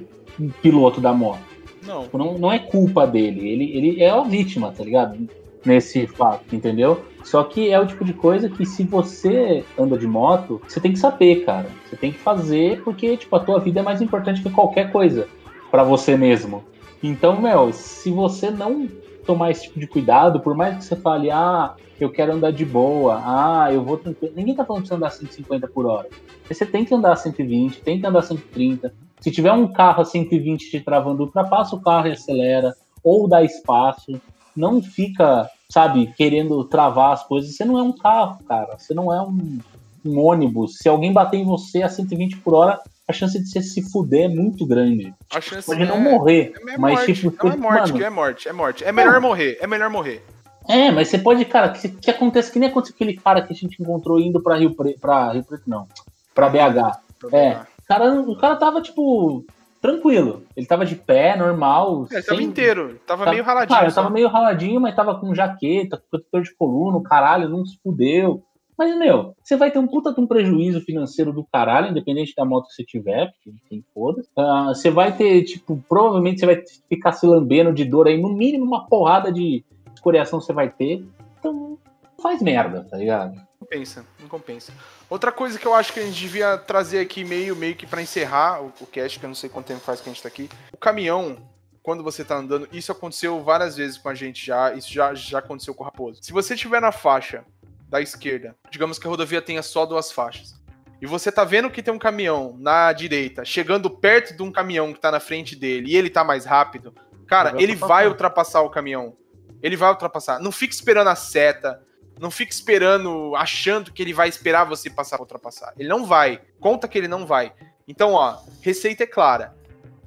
piloto da moto. Não. Não, não é culpa dele. Ele, ele é a vítima, tá ligado? Nesse fato, entendeu? Só que é o tipo de coisa que se você anda de moto, você tem que saber, cara. Você tem que fazer porque, tipo, a tua vida é mais importante que qualquer coisa pra você mesmo. Então, meu, se você não tomar esse tipo de cuidado, por mais que você fale, ah, eu quero andar de boa, ah, eu vou tranquilo. Ninguém tá falando pra você andar 150 por hora. Você tem que andar a 120, tem que andar a 130. Se tiver um carro a 120 te travando, ultrapassa o carro e acelera, ou dá espaço. Não fica, sabe, querendo travar as coisas. Você não é um carro, cara. Você não é um, um ônibus. Se alguém bater em você a 120 por hora, a chance de você se fuder é muito grande. A chance Pode é- não morrer, É mas morte. tipo, não é morte, mano, é morte, é morte. É melhor morrer, é melhor morrer. É, mas você pode, cara, que, que acontece que nem aconteceu aquele cara que a gente encontrou indo pra Rio Preto, pra Rio Preto não, pra BH. É, cara, o cara tava, tipo, tranquilo. Ele tava de pé, normal. É, ele tava sem- inteiro, ele tava Tá- meio raladinho. Cara, só. tava meio raladinho, mas tava com jaqueta, com protetor de coluna, o caralho, não se fudeu. Mas, meu, você vai ter um puta de um prejuízo financeiro do caralho, independente da moto que você tiver, porque tem foda. Ah, você vai ter, tipo, provavelmente você vai ficar se lambendo de dor aí, no mínimo uma porrada de escoriação você vai ter. Então, faz merda, tá ligado? Não compensa, não compensa. Outra coisa que eu acho que a gente devia trazer aqui meio, meio que pra encerrar o, o cast, que eu não sei quanto tempo faz que a gente tá aqui. O caminhão, quando você tá andando, isso aconteceu várias vezes com a gente já, isso já, já aconteceu com o Raposo. Se você tiver na faixa da esquerda, digamos que a rodovia tenha só duas faixas, e você tá vendo que tem um caminhão na direita, chegando perto de um caminhão que tá na frente dele, e ele tá mais rápido, cara, Vai ele ultrapassar. vai ultrapassar o caminhão. Ele vai ultrapassar. Não fique esperando a seta, não fique esperando, achando que ele vai esperar você passar pra ultrapassar. Ele não vai. Conta que ele não vai. Então, ó, receita é clara.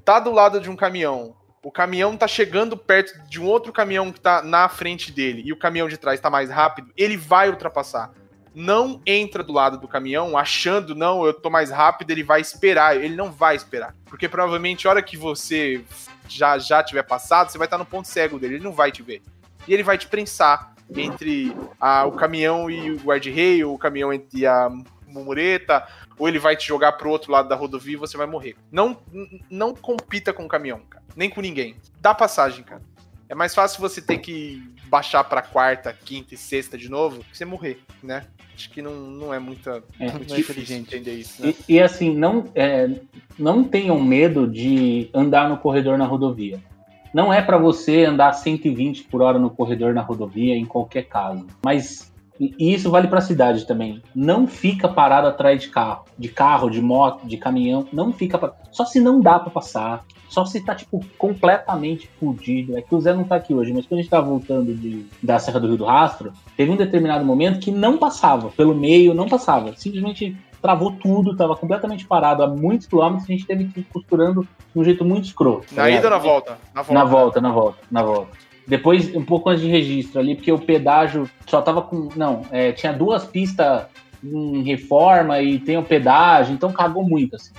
Tá do lado de um caminhão. O caminhão tá chegando perto de um outro caminhão que tá na frente dele e o caminhão de trás tá mais rápido, ele vai ultrapassar. Não entra do lado do caminhão achando, não, eu tô mais rápido, ele vai esperar. Ele não vai esperar. Porque provavelmente a hora que você já já tiver passado, você vai estar no ponto cego dele, ele não vai te ver. E ele vai te prensar entre a- o caminhão e o guard-rail, o caminhão e a mureta, ou ele vai te jogar pro outro lado da rodovia e você vai morrer. Não, não compita com o caminhão, cara. Nem com ninguém. Dá passagem, cara. É mais fácil você ter que baixar pra quarta, quinta e sexta de novo que você morrer, né? Acho que não, não é muita, É. muito é difícil inteligente. entender isso, né? E, e, assim, não, é, não tenham medo de andar no corredor na rodovia. Não é pra você andar 120 por hora no corredor na rodovia em qualquer caso. Mas e isso vale pra cidade também. Não fica parado atrás de carro, de carro, de moto, de caminhão. Não fica pa- só se não dá pra passar. Só se tá tipo completamente fudido. É que o Zé não tá aqui hoje, mas quando a gente tava voltando de, da Serra do Rio do Rastro, teve um determinado momento que não passava pelo meio, não passava. Simplesmente travou tudo, tava completamente parado a muitos quilômetros, a gente teve que ir costurando de um jeito muito escroto. tá Na ida ou na volta? Na volta. Na volta, na volta, na volta. Depois, um pouco antes de registro ali, porque o pedágio só tava com. Não, é, tinha duas pistas em reforma e tem o pedágio, então cagou muito, assim.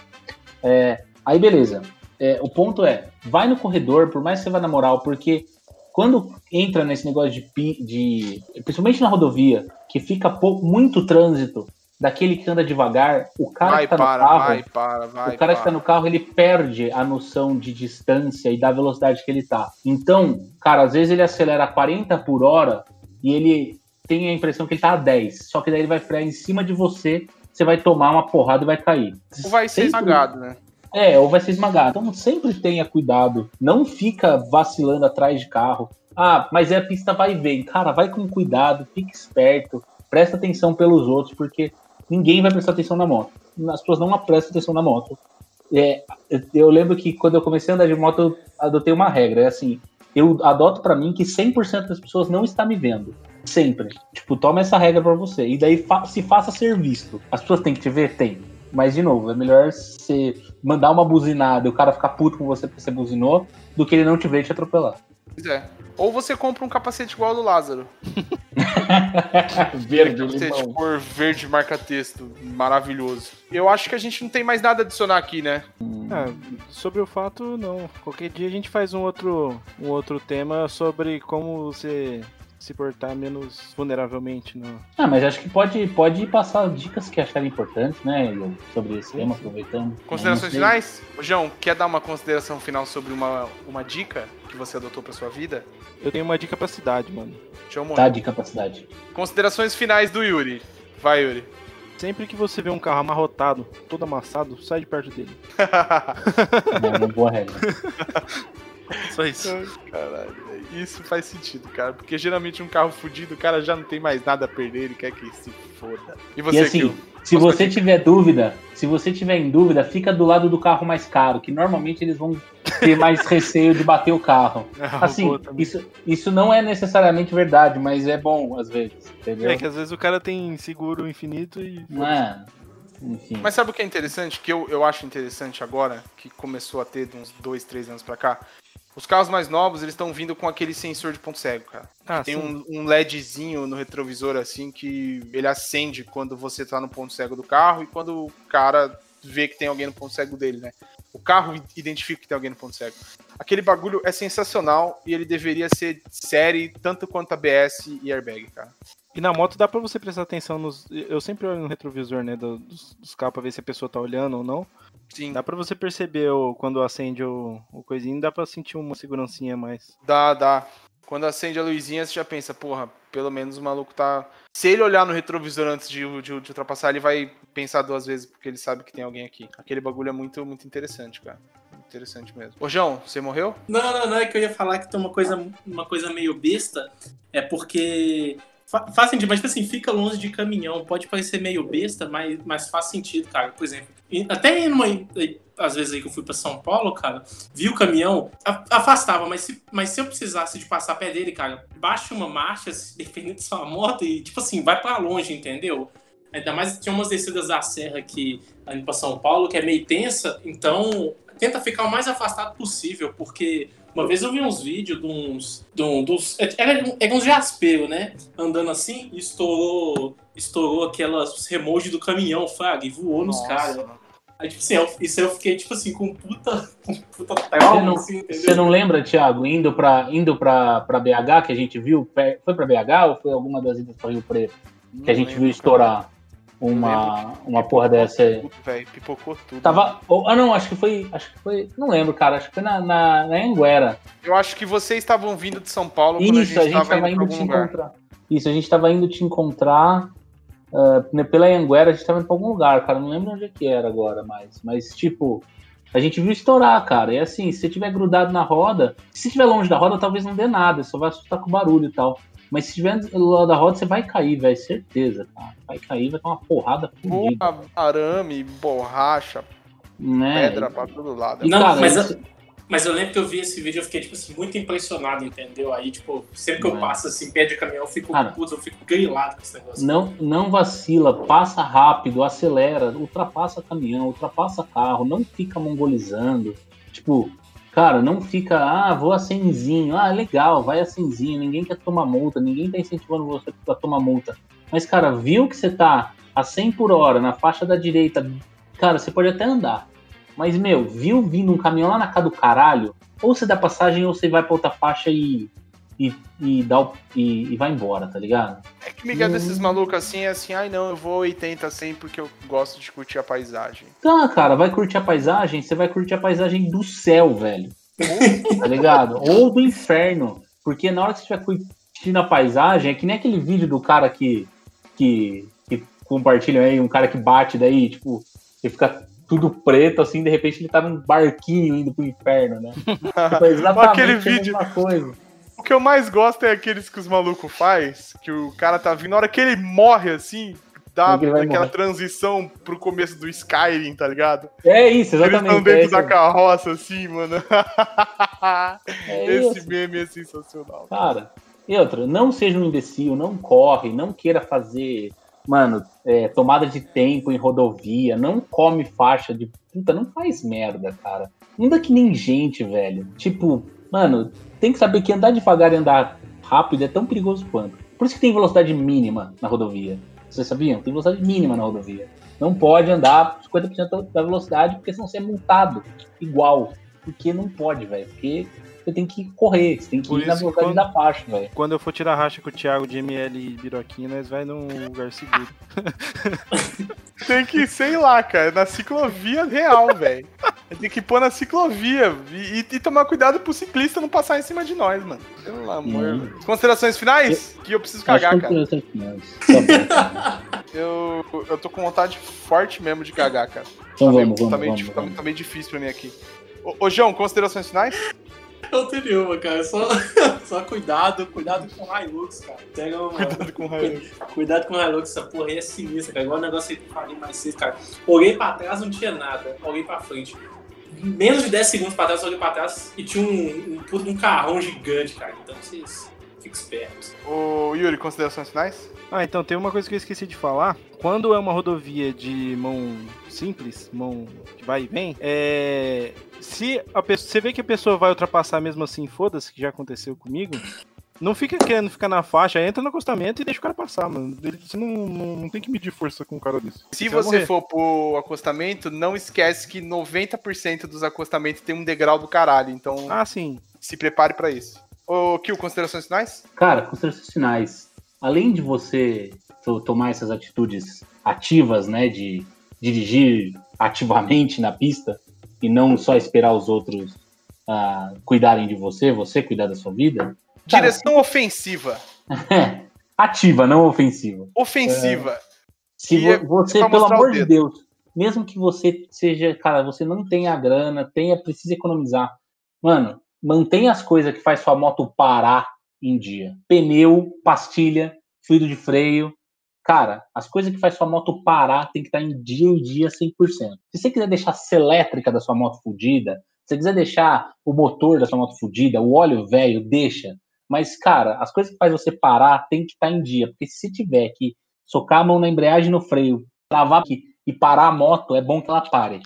É, aí, beleza. É, o ponto é, vai no corredor, por mais que você vá na moral, porque quando entra nesse negócio de, de principalmente na rodovia, que fica pou- muito trânsito, daquele que anda devagar, o cara Vai, que tá no para, carro, vai, para, vai. o cara que para. tá no carro, ele perde a noção de distância e da velocidade que ele tá. Então, cara, às vezes ele acelera a 40 por hora e ele tem a impressão que ele tá a 10. Só que daí ele vai frear em cima de você, você vai tomar uma porrada e vai cair. Ou vai ser Sempre- esmagado, né? É, ou vai ser esmagado. Então sempre tenha cuidado. Não fica vacilando atrás de carro. Ah, mas é a pista vai e vem. Cara, vai com cuidado, fique esperto, presta atenção pelos outros, porque ninguém vai prestar atenção na moto. As pessoas não prestam atenção na moto. É, eu- lembro que quando eu comecei a andar de moto, eu adotei uma regra. É assim, eu adoto pra mim que 100% das pessoas não está me vendo. Sempre. Tipo, toma essa regra pra você. E daí fa- se faça ser visto. As pessoas têm que te ver? Tem. Mas, de novo, é melhor você mandar uma buzinada e o cara ficar puto com você porque você buzinou, do que ele não te ver e te atropelar. Pois é. Ou você compra um capacete igual ao do Lázaro. *laughs* Verde, Capacete cor verde marca-texto. Maravilhoso. Eu acho que a gente não tem mais nada a adicionar aqui, né? Ah, sobre o fato, não. Qualquer dia a gente faz um outro, um outro tema sobre como você se portar menos vulneravelmente no. Ah, mas acho que pode, pode passar dicas que acharem importantes, né, sobre esse tema, aproveitando. Considerações Eu finais? João, quer dar uma consideração final sobre uma, uma dica que você adotou pra sua vida? Eu tenho uma dica pra cidade, mano. João Tá, morrer. de capacidade. Considerações finais do Yuri. Vai, Yuri. Sempre que você vê um carro amarrotado, todo amassado, sai de perto dele. *laughs* É uma boa regra. Só isso. Caralho, velho. Isso faz sentido, cara. Porque geralmente um carro fudido, o cara já não tem mais nada a perder, ele quer que se foda. E você, E assim, se Posso você tiver dúvida, se você tiver em dúvida, fica do lado do carro mais caro, que normalmente eles vão ter mais *laughs* receio de bater o carro. Ah, Assim, isso, isso não é necessariamente verdade, mas é bom às vezes, entendeu? É que às vezes o cara tem seguro infinito e. Não é. enfim. Mas sabe o que é interessante? Que eu, eu acho interessante agora, que começou a ter de uns dois, três anos pra cá. Os carros mais novos, eles estão vindo com aquele sensor de ponto cego, cara. Ah, Tem um, um LEDzinho no retrovisor, assim, que ele acende quando você tá no ponto cego do carro e quando o cara vê que tem alguém no ponto cego dele, né? O carro identifica que tem alguém no ponto cego. Aquele bagulho é sensacional e ele deveria ser série tanto quanto ABS e airbag, cara. E na moto dá pra você prestar atenção nos. Eu sempre olho no retrovisor, né? do- Dos, dos carros pra ver se a pessoa tá olhando ou não. Sim, Dá pra você perceber o, quando acende o, o coisinho, dá pra sentir uma segurancinha a mais. dá, dá. Quando acende a luzinha, você já pensa, porra, pelo menos o maluco tá. Se ele olhar no retrovisor antes de, de, de ultrapassar, ele vai pensar duas vezes, porque ele sabe que tem alguém aqui. Aquele bagulho é muito, muito interessante, cara. Interessante mesmo. Ô, João, você morreu? Não, não, não, é que eu ia falar que tem uma coisa, uma coisa meio besta, é porque faz sentido, mas tipo assim, fica longe de caminhão, pode parecer meio besta, mas, mas faz sentido, cara. Por exemplo, até numa, às vezes aí que eu fui pra São Paulo, cara, vi o caminhão, afastava, mas se, mas se eu precisasse de passar pé dele, cara, baixa uma marcha, dependendo de sua moto, e tipo assim, vai pra longe, entendeu? Ainda mais que tinha umas descidas da serra aqui indo pra São Paulo, que é meio tensa, então tenta ficar o mais afastado possível, porque uma vez eu vi uns vídeos de uns. De um, dos, era, era uns jaspeiro, né? Andando assim e estourou, estourou aquelas remote do caminhão, Fraga, e voou nos Nossa. caras. Aí, tipo assim, eu, isso eu fiquei, tipo assim, com puta, *laughs* com puta Você não, assim, entendeu? você não lembra, Thiago, indo pra, indo pra, pra BH, que a gente viu? Foi pra BH ou foi alguma das idas pra Rio Preto? Que a gente viu estourar uma, uma porra dessa aí. Tudo, velho. Pipocou tudo. Tava. ah, não, acho que foi. Acho que foi. Não lembro, cara. Acho que foi na, na, na Anguera. Eu acho que vocês estavam vindo de São Paulo quando Isso, a gente tava tava indo te lugar. encontrar. Isso, a gente tava indo te encontrar. né, pela Anguera, a gente tava indo pra algum lugar, cara. Não lembro onde é que era agora, mas. Mas, tipo. A gente viu estourar, cara. E assim, se você tiver grudado na roda, se estiver longe da roda, talvez não dê nada, só vai assustar com o barulho e tal. Mas se estiver do lado da roda, você vai cair, velho. Certeza, cara. Vai cair, vai ter uma porrada fodida. Porra, arame, borracha, Né? pedra pra todo lado. Não, cara, mas, isso- eu, mas eu lembro que eu vi esse vídeo e eu fiquei, tipo assim, muito impressionado, entendeu? Aí, tipo, sempre que eu Não é. passo assim, pé de caminhão, eu fico, Cara, puto, eu fico grilado com esse negócio. Não, não vacila, passa rápido, acelera, ultrapassa caminhão, ultrapassa carro, não fica mongolizando. Tipo, cara, não fica, ah, vou a cenzinho, ah, legal, vai a cenzinho, ninguém quer tomar multa, ninguém tá incentivando você a tomar multa. Mas, cara, viu que você tá a 100 por hora na faixa da direita, cara, você pode até andar. Mas, meu, viu vindo um caminhão lá na casa do caralho, ou você dá passagem ou você vai pra outra faixa e, e, e, dá o- e, e vai embora, tá ligado? É que Miguel desses malucos assim é assim, ai não, eu vou 80 100 porque eu gosto de curtir a paisagem. Tá, cara, vai curtir a paisagem, você vai curtir a paisagem do céu, velho. tá ligado? Ou do inferno. Porque na hora que você estiver curtindo a paisagem, é que nem aquele vídeo do cara que, que, que compartilha aí, um cara que bate daí, tipo, ele fica tudo preto, assim, de repente ele tá num barquinho indo pro inferno, né? *laughs* Tipo, é exatamente Aquele a vídeo- mesma coisa. O que eu mais gosto é aqueles que os malucos faz, que o cara tá vindo, na hora que ele morre assim, dá aquela morrer? transição pro começo do Skyrim, tá ligado? É isso, Eles estão exatamente. dentro é da isso. carroça assim, mano. É *laughs* Esse isso. meme é sensacional. Cara, e outra, não seja um imbecil, não corre, não queira fazer, mano, é, tomada de tempo em rodovia, não come faixa de. Puta, não faz merda, cara. Anda que nem gente, velho. Tipo, mano, tem que saber que andar devagar e andar rápido é tão perigoso quanto. Por isso que tem velocidade mínima na rodovia. Vocês sabiam? Tem velocidade mínima na rodovia. Não pode andar 50% da velocidade, porque senão você é multado. Igual. Porque não pode, velho. Porque você tem que correr, você tem que Por ir na velocidade quando- da faixa, velho. Quando eu for tirar racha com o Thiago de ML e Biroquinha, nós vai num lugar seguro. *laughs* Tem que, sei lá, cara, na ciclovia real, velho. Tem que pôr na ciclovia e, e- e tomar cuidado pro ciclista não passar em cima de nós, mano. Pelo amor. Hum. Considerações finais? Que eu preciso cagar, Acho que cara. eu tenho essa Tá bom. Eu, eu tô com vontade forte mesmo de cagar, cara. Então Tá meio- vamos, vamos, tá, meio, vamos, tá- vamos. tá meio difícil pra mim aqui. Ô, ô, João, considerações finais? Não tem nenhuma, cara. Só, *laughs* só cuidado, cuidado com o Hilux, cara. Pega uma, Cuidado com o raio. Cuidado com o Hilux, essa porra aí é sinistra, cara. Igual o negócio que eu falei mais cedo, cara. Olhei pra trás, não tinha nada. Olhei pra frente. Menos de 10 segundos pra trás, eu olhei pra trás e tinha um, um, um carrão gigante, cara. Então vocês. Fica esperto. Ô, Yuri, considerações finais? Ah, então tem uma coisa que eu esqueci de falar. Quando é uma rodovia de mão simples, mão que vai e vem, é. Se a pessoa, você vê que a pessoa vai ultrapassar mesmo assim, foda-se, que já aconteceu comigo. Não fica querendo ficar na faixa, entra no acostamento e deixa o cara passar, mano. Ele- Você não, não, não tem que medir força com um cara desse. Se você morrer. for pro acostamento, não esquece que 90% dos acostamentos tem um degrau do caralho. Então, Ah, sim. se prepare pra isso. Ô, Kill, considerações finais? Cara, considerações finais. Além de você to- tomar essas atitudes ativas, né, de dirigir ativamente na pista e não só esperar os outros ah, cuidarem de você, você cuidar da sua vida. Cara, Direção ofensiva. *laughs* ativa, não ofensiva. Ofensiva. Se é- vo- você, é pra pelo amor de. Deus, mesmo que você seja, cara, você não tenha grana, tenha, precisa economizar. Mano, mantenha as coisas que faz sua moto parar em dia. Pneu, pastilha, fluido de freio. Cara, as coisas que faz sua moto parar tem que estar em dia em dia 100%. Se você quiser deixar a selétrica da sua moto fudida, se você quiser deixar o motor da sua moto fudida, o óleo velho, deixa. Mas, cara, as coisas que faz você parar tem que estar em dia. Porque se tiver que socar a mão na embreagem no freio, travar e parar a moto, é bom que ela pare.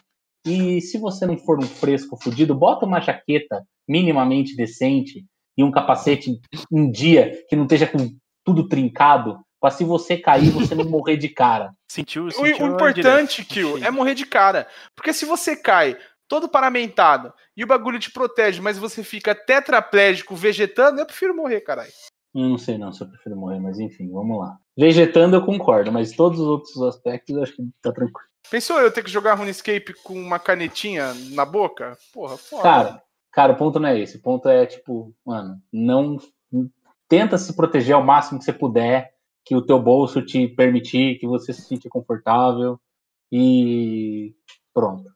E se você não for um fresco fudido, bota uma jaqueta minimamente decente e um capacete em dia que não esteja com tudo trincado, pra se você cair, você não morrer de cara. *laughs* Sentiu, O, sentiu o a importante, Achei. é morrer de cara. Porque se você cai todo paramentado e o bagulho te protege, mas você fica tetraplégico, vegetando, eu prefiro morrer, caralho. Eu não sei não se eu prefiro morrer, mas enfim, vamos lá. Vegetando eu concordo, mas todos os outros aspectos eu acho que tá tranquilo. Pensou eu ter que jogar RuneScape com uma canetinha na boca? Porra, foda. Cara, cara, o ponto não é esse. O ponto é, tipo, mano, não. Tenta se proteger ao máximo que você puder, que o teu bolso te permitir, que você se sinta confortável e pronto.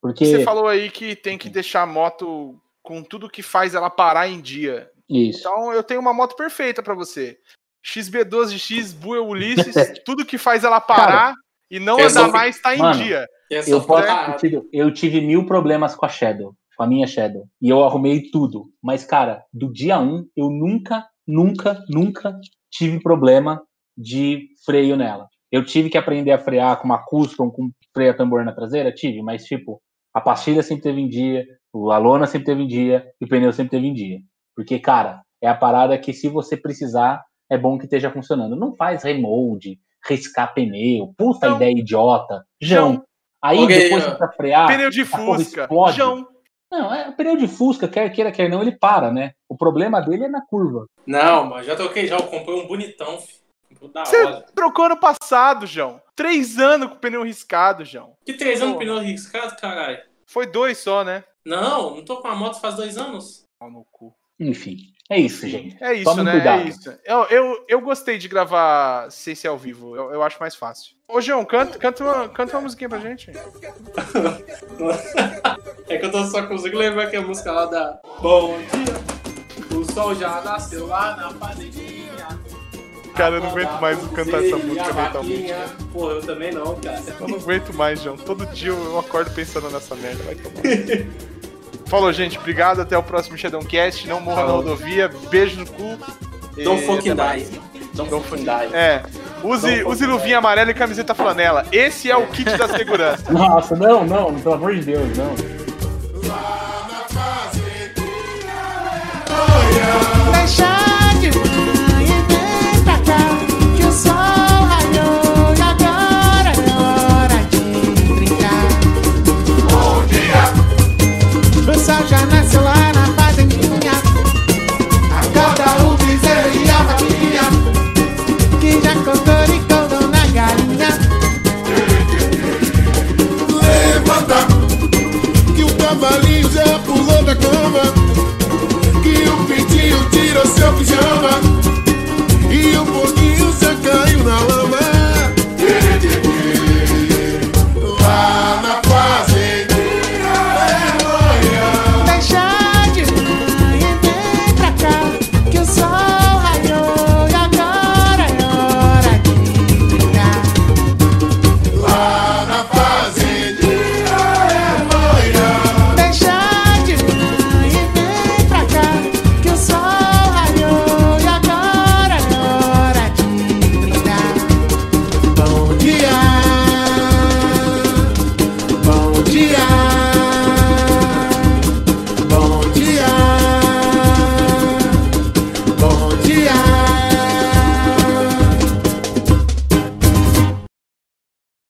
Porque. Você falou aí que tem que deixar a moto com tudo que faz ela parar em dia. Isso. Então eu tenho uma moto perfeita pra você. XB12X Buell Ulisses, *laughs* tudo que faz ela parar e não andar mais tá em Mano, dia. Eu, posso, foto- eu, tive, eu tive mil problemas com a Shadow, com a minha Shadow. E eu arrumei tudo. Mas, cara, do dia 1, eu nunca, nunca, nunca tive problema de freio nela. Eu tive que aprender a frear com uma custom, com freio a tambor na traseira? Tive, mas, tipo, a pastilha sempre teve em dia, a lona sempre teve em dia e o pneu sempre teve em dia. Porque, cara, é a parada que se você precisar, é bom que esteja funcionando. Não faz remold, riscar pneu, puta Não. ideia idiota. Jão. Aí depois ó. pra frear. Pneu de Fusca. explode. Jão. Não, é pneu de Fusca, quer queira, quer não, ele para, né? O problema dele é na curva. Não, mas já troquei já. Eu comprei um bonitão, filho. Comprei Da Você trocou ano passado, João. Três anos com o pneu riscado, João. Que três anos Porra. pneu riscado, caralho? Foi dois só, né? Não, não tô com a moto faz dois anos. Pau no cu. Enfim, é isso, gente. É isso, Tome né? cuidado. É isso. Eu, eu, eu gostei de gravar sem ser ao vivo. Eu, eu acho mais fácil. Ô, João, canta, canta, uma, canta uma musiquinha pra gente. *laughs* É que eu tô só conseguindo lembrar que a música lá da Bom dia, o sol já nasceu lá na fazendinha. Cara, eu não aguento mais cantar essa música mentalmente. Pô, eu também não, cara. Eu não aguento mais, João. Todo dia eu acordo pensando nessa merda. Vai tomar. *laughs* Falou, gente. Obrigado. Até o próximo Shadowcast. Não morra na rodovia. Beijo no cu. Don't fucking die. Don't fucking die. É. Use, use luvinha amarela e camiseta flanela. Esse é o kit da *laughs* segurança. Nossa, não, não, pelo amor de Deus, não. Sofia, Sofia,